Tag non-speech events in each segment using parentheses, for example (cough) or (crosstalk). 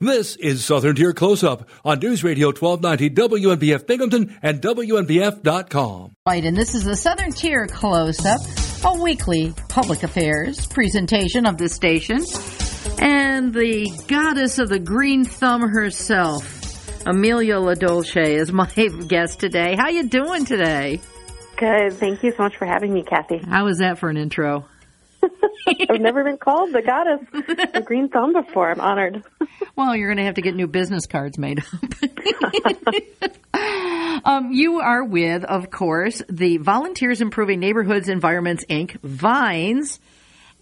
This is Southern Tier Close Up on News Radio 1290 WNBF Binghamton and WNBF.com. Right, and this is the Southern Tier Close Up, a weekly public affairs presentation of the station. And the goddess of the green thumb herself, Amelia LoDolce, is my (laughs) guest today. How you doing today? Good. Thank you so much for having me, Kathy. How was that for an intro? (laughs) I've never been called the goddess of green thumb before. I'm honored. (laughs) well, you're going to have to get new business cards made up. (laughs) um, you are with, of course, the Volunteers Improving Neighborhoods Environments Inc. Vines.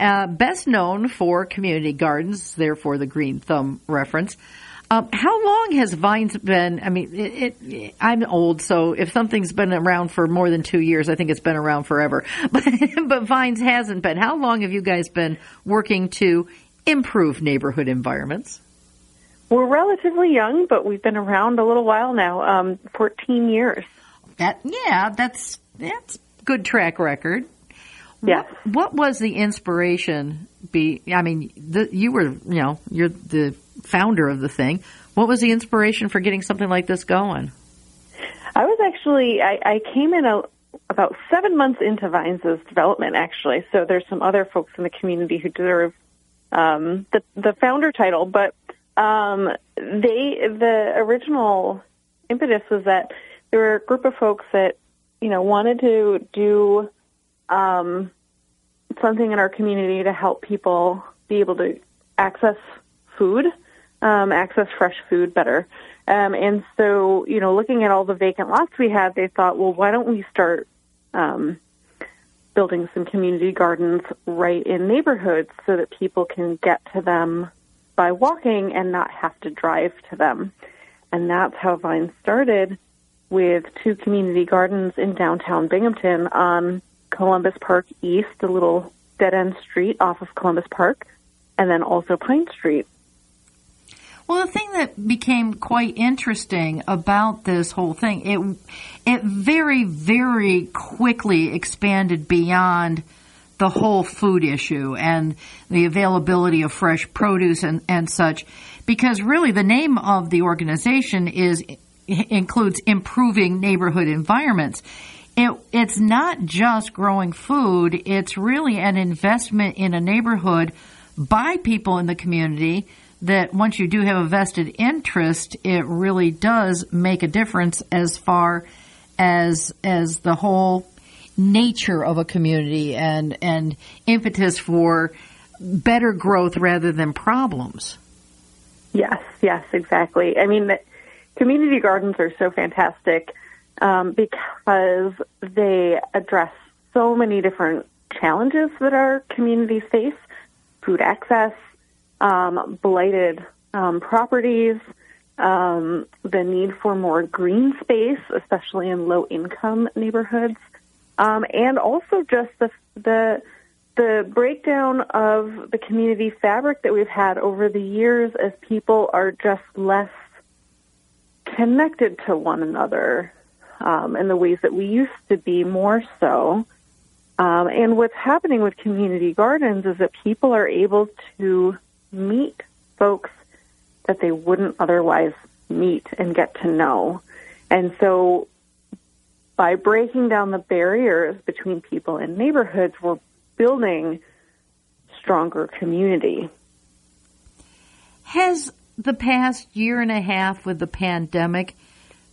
Uh, best known for community gardens, therefore the green thumb reference. Um, how long has Vines been? I mean, it, it, I'm old, so if something's been around for more than two years, I think it's been around forever. (laughs) But, but Vines hasn't been. How long have you guys been working to improve neighborhood environments? We're relatively young, but we've been around a little while now, um, 14 years. That yeah, that's that's good track record. Yes. What, what was the inspiration? Be I mean, the, you were you know you're the founder of the thing. What was the inspiration for getting something like this going? I was actually I, I came in a, about seven months into Vines' development, actually. So there's some other folks in the community who deserve um, the the founder title, but um, they the original impetus was that there were a group of folks that you know wanted to do um, something in our community to help people be able to access food um, access fresh food better. Um, and so, you know, looking at all the vacant lots we had, they thought, well, why don't we start um, building some community gardens right in neighborhoods so that people can get to them by walking and not have to drive to them. And that's how Vine started with two community gardens in downtown Binghamton on Columbus Park East, a little dead end street off of Columbus Park, and then also Pine Street. Well, the thing that became quite interesting about this whole thing, it it very very quickly expanded beyond the whole food issue and the availability of fresh produce and, and such because really the name of the organization is includes improving neighborhood environments. It, it's not just growing food, it's really an investment in a neighborhood by people in the community that once you do have a vested interest, it really does make a difference as far as as the whole nature of a community and and impetus for better growth rather than problems. Yes, yes, exactly. I mean, community gardens are so fantastic um, because they address so many different challenges that our communities face: food access, um, blighted um, properties, um, the need for more green space, especially in low income neighborhoods, um, and also just the, the the breakdown of the community fabric that we've had over the years as people are just less connected to one another um, in the ways that we used to be more so. Um, and what's happening with community gardens is that people are able to meet folks that they wouldn't otherwise meet and get to know. And so by breaking down the barriers between people and neighborhoods, we're building stronger community. Has the past year and a half with the pandemic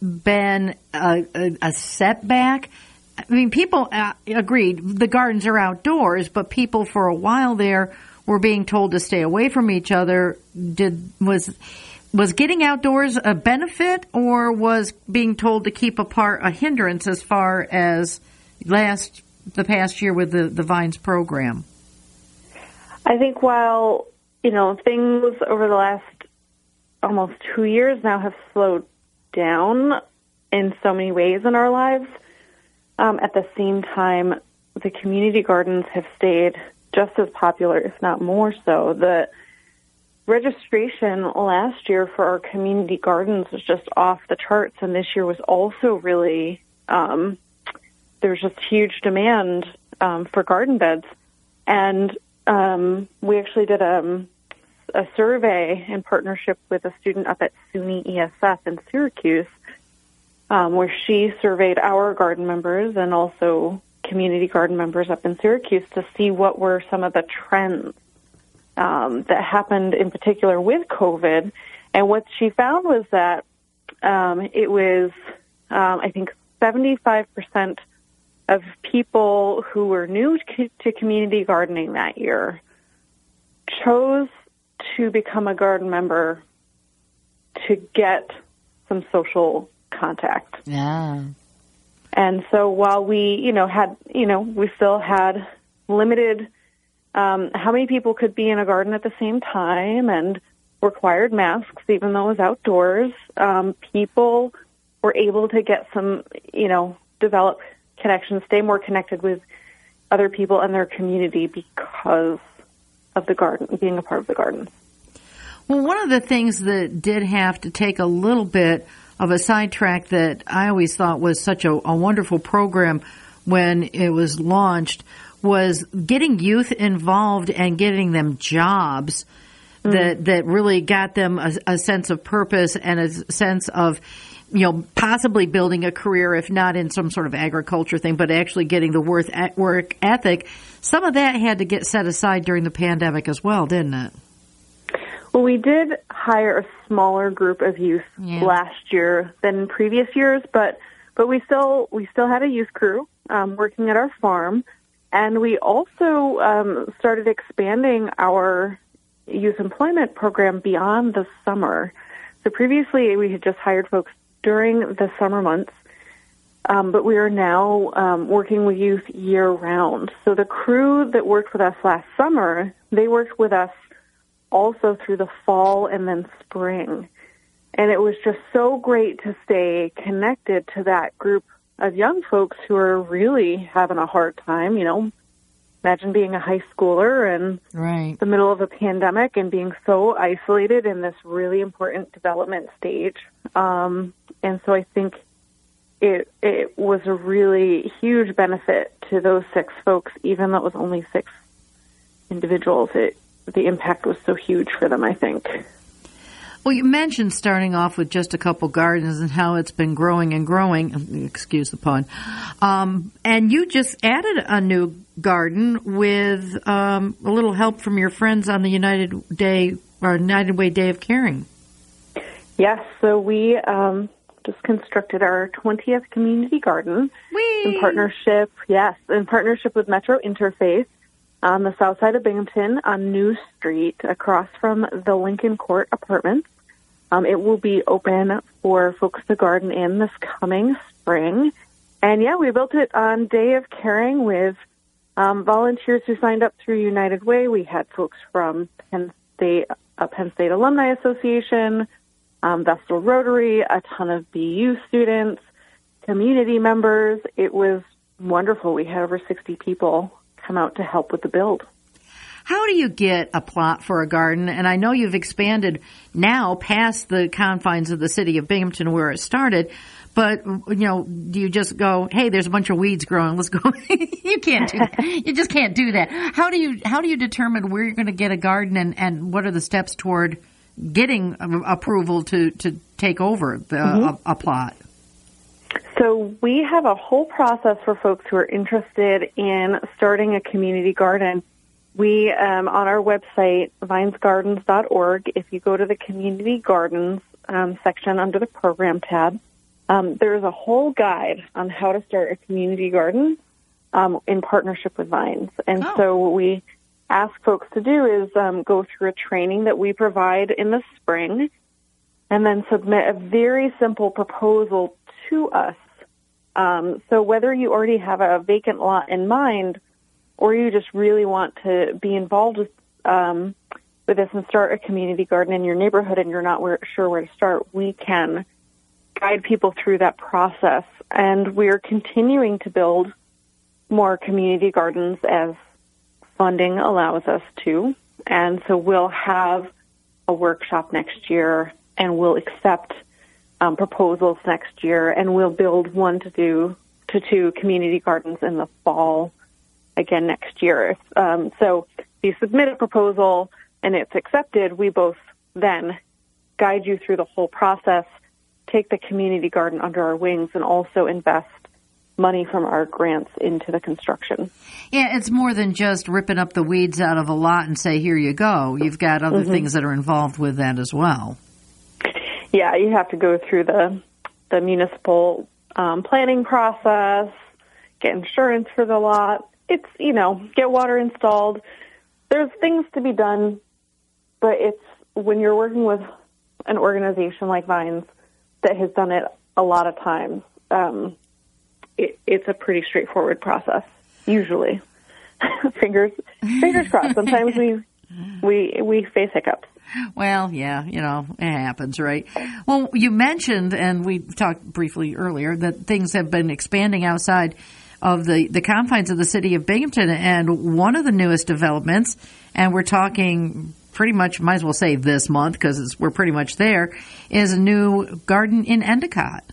been a, a, a setback? I mean, people uh, agreed the gardens are outdoors, but people for a while there were being told to stay away from each other, did was was getting outdoors a benefit or was being told to keep apart a hindrance as far as last the past year with the, the Vines program? I think while, you know, things over the last almost two years now have slowed down in so many ways in our lives, um, at the same time, the community gardens have stayed just as popular, if not more so. The registration last year for our community gardens was just off the charts, and this year was also really um, there was just huge demand um, for garden beds, and um, we actually did a, a survey in partnership with a student up at SUNY ESF in Syracuse, um, where she surveyed our garden members and also community garden members up in Syracuse to see what were some of the trends um, that happened in particular with COVID. And what she found was that um, it was, um, I think, 75% of people who were new to community gardening that year chose to become a garden member to get some social contact. Yeah. And so while we, you know, had, you know, we still had limited um, how many people could be in a garden at the same time and required masks, even though it was outdoors. Um, people were able to get some, you know, develop connections, stay more connected with other people and their community because of the garden, being a part of the garden. Well, one of the things that did have to take a little bit of a sidetrack that I always thought was such a, a wonderful program when it was launched was getting youth involved and getting them jobs mm. that that really got them a, a sense of purpose and a sense of you know, possibly building a career, if not in some sort of agriculture thing, but actually getting the worth work ethic. Some of that had to get set aside during the pandemic as well, didn't it? Well, we did hire a smaller group of youth yeah. last year than previous years, but but we still we still had a youth crew um, working at our farm, and we also um, started expanding our youth employment program beyond the summer. So previously, we had just hired folks during the summer months, um, but we are now um, working with youth year round. So the crew that worked with us last summer, they worked with us also through the fall and then spring. And it was just so great to stay connected to that group of young folks who are really having a hard time, you know. Imagine being a high schooler and right. the middle of a pandemic and being so isolated in this really important development stage. Um, and so I think it it was a really huge benefit to those six folks, even though it was only six individuals. It the impact was so huge for them. I think. Well, you mentioned starting off with just a couple gardens and how it's been growing and growing. (laughs) Excuse the pun. Um, and you just added a new garden with um, a little help from your friends on the United Day or United Way Day of Caring. Yes. So we um, just constructed our 20th community garden Whee! in partnership, yes, in partnership with Metro Interface on the south side of Binghamton on New Street across from the Lincoln Court Apartments. Um, it will be open for folks to garden in this coming spring. And yeah, we built it on Day of Caring with um, volunteers who signed up through United Way. We had folks from Penn State, uh, Penn State Alumni Association, um, Vestal Rotary, a ton of BU students, community members. It was wonderful. We had over 60 people come out to help with the build. How do you get a plot for a garden? And I know you've expanded now past the confines of the city of Binghamton where it started, but you know, do you just go, "Hey, there's a bunch of weeds growing. Let's go." (laughs) you can't do that. You just can't do that. How do you how do you determine where you're going to get a garden and and what are the steps toward getting approval to, to take over the, mm-hmm. a, a plot? So we have a whole process for folks who are interested in starting a community garden. We, um, on our website, vinesgardens.org, if you go to the community gardens um, section under the program tab, um, there's a whole guide on how to start a community garden um, in partnership with Vines. And oh. so what we ask folks to do is um, go through a training that we provide in the spring and then submit a very simple proposal to us. Um, so whether you already have a vacant lot in mind or you just really want to be involved with, um, with this and start a community garden in your neighborhood and you're not where, sure where to start, we can guide people through that process. And we're continuing to build more community gardens as funding allows us to. And so we'll have a workshop next year and we'll accept um, proposals next year and we'll build one to do to two community gardens in the fall again next year. Um, so you submit a proposal, and it's accepted, we both then guide you through the whole process, take the community garden under our wings, and also invest money from our grants into the construction. Yeah, it's more than just ripping up the weeds out of a lot and say, here you go. You've got other mm-hmm. things that are involved with that as well. Yeah, you have to go through the the municipal um, planning process, get insurance for the lot. It's you know get water installed. There's things to be done, but it's when you're working with an organization like Vines that has done it a lot of times. Um, it, it's a pretty straightforward process usually. (laughs) fingers fingers crossed. Sometimes (laughs) we we we face hiccups. Well, yeah, you know, it happens, right? Well, you mentioned, and we talked briefly earlier, that things have been expanding outside of the, the confines of the city of Binghamton. And one of the newest developments, and we're talking pretty much, might as well say this month because we're pretty much there, is a new garden in Endicott.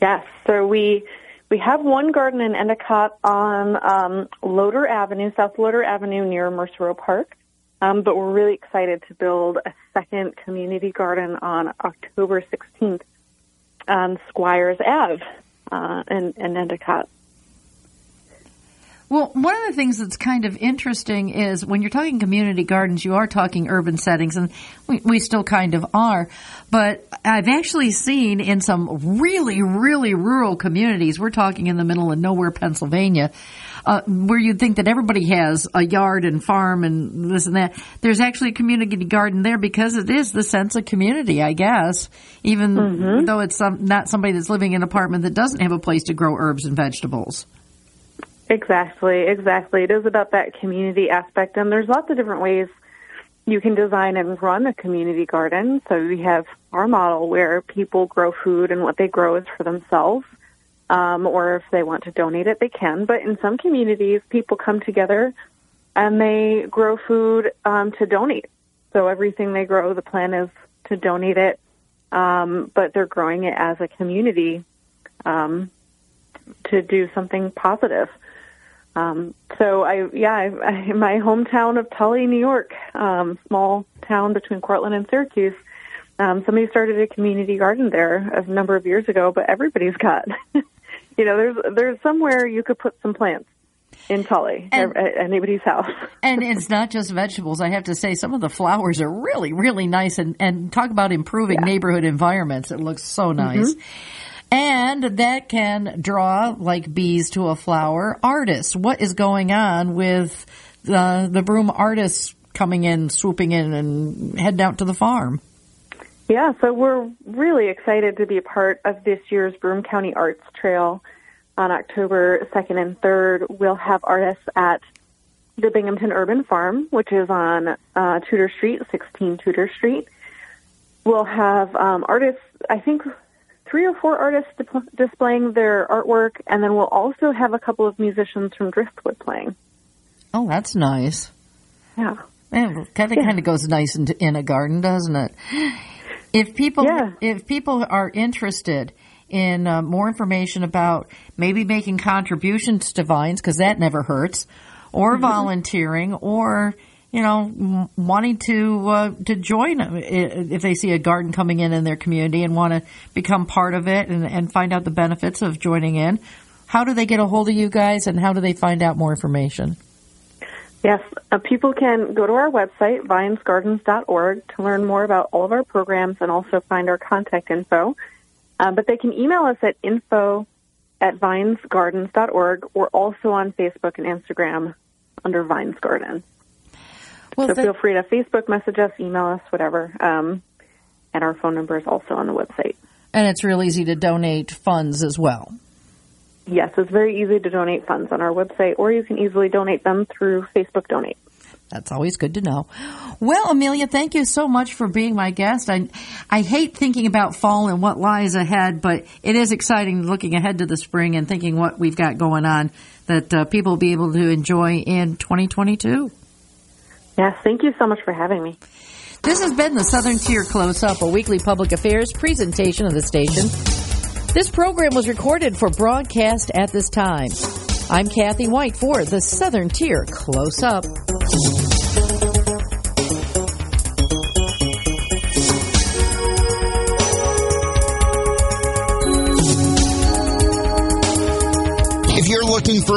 Yes. So we we have one garden in Endicott on um, Loder Avenue, South Loder Avenue near Mercer Park. Um, but we're really excited to build a second community garden on October 16th on Squires Ave uh, in, in Endicott. Well, one of the things that's kind of interesting is when you're talking community gardens, you are talking urban settings, and we, we still kind of are. But I've actually seen in some really, really rural communities, we're talking in the middle of nowhere, Pennsylvania, uh, where you'd think that everybody has a yard and farm and this and that. There's actually a community garden there because it is the sense of community, I guess, even mm-hmm. though it's some, not somebody that's living in an apartment that doesn't have a place to grow herbs and vegetables. Exactly, exactly. It is about that community aspect, and there's lots of different ways you can design and run a community garden. So we have our model where people grow food, and what they grow is for themselves, um, or if they want to donate it, they can. But in some communities, people come together and they grow food um, to donate. So everything they grow, the plan is to donate it, um, but they're growing it as a community um, to do something positive. Um, so I, yeah, I, I, my hometown of Tully, New York, um, small town between Cortland and Syracuse. Um, somebody started a community garden there a number of years ago, but everybody's got, (laughs) you know, there's there's somewhere you could put some plants in Tully and, at anybody's house. (laughs) and it's not just vegetables. I have to say, some of the flowers are really, really nice. And, and talk about improving yeah. neighborhood environments. It looks so nice. Mm-hmm. And that can draw, like bees to a flower, artists. What is going on with the, the Broome artists coming in, swooping in, and heading out to the farm? Yeah, so we're really excited to be a part of this year's Broome County Arts Trail on October 2nd and 3rd. We'll have artists at the Binghamton Urban Farm, which is on uh, Tudor Street, 16 Tudor Street. We'll have um, artists, I think three or four artists displaying their artwork, and then we'll also have a couple of musicians from Driftwood playing. Oh, that's nice. Yeah. Man, kind of yeah. kind of goes nice in, in a garden, doesn't it? If people yeah. if people are interested in uh, more information about maybe making contributions to Vines because that never hurts, or mm-hmm. volunteering, or you know, wanting to uh, to join if they see a garden coming in in their community and want to become part of it and, and find out the benefits of joining in. How do they get a hold of you guys, and how do they find out more information? Yes, uh, people can go to our website, vinesgardens.org, to learn more about all of our programs and also find our contact info. Um, but they can email us at info at vinesgardens.org. We're also on Facebook and Instagram under Vines Garden. Well, so feel free to Facebook message us, email us, whatever. Um, and our phone number is also on the website. And it's real easy to donate funds as well. Yes, it's very easy to donate funds on our website, or you can easily donate them through Facebook Donate. That's always good to know. Well, Amelia, thank you so much for being my guest. I, I hate thinking about fall and what lies ahead, but it is exciting looking ahead to the spring and thinking what we've got going on that uh, people will be able to enjoy in 2022. Yes, thank you so much for having me. This has been the Southern Tier Close Up, a weekly public affairs presentation of the station. This program was recorded for broadcast at this time. I'm Kathy White for the Southern Tier Close Up. If you're looking for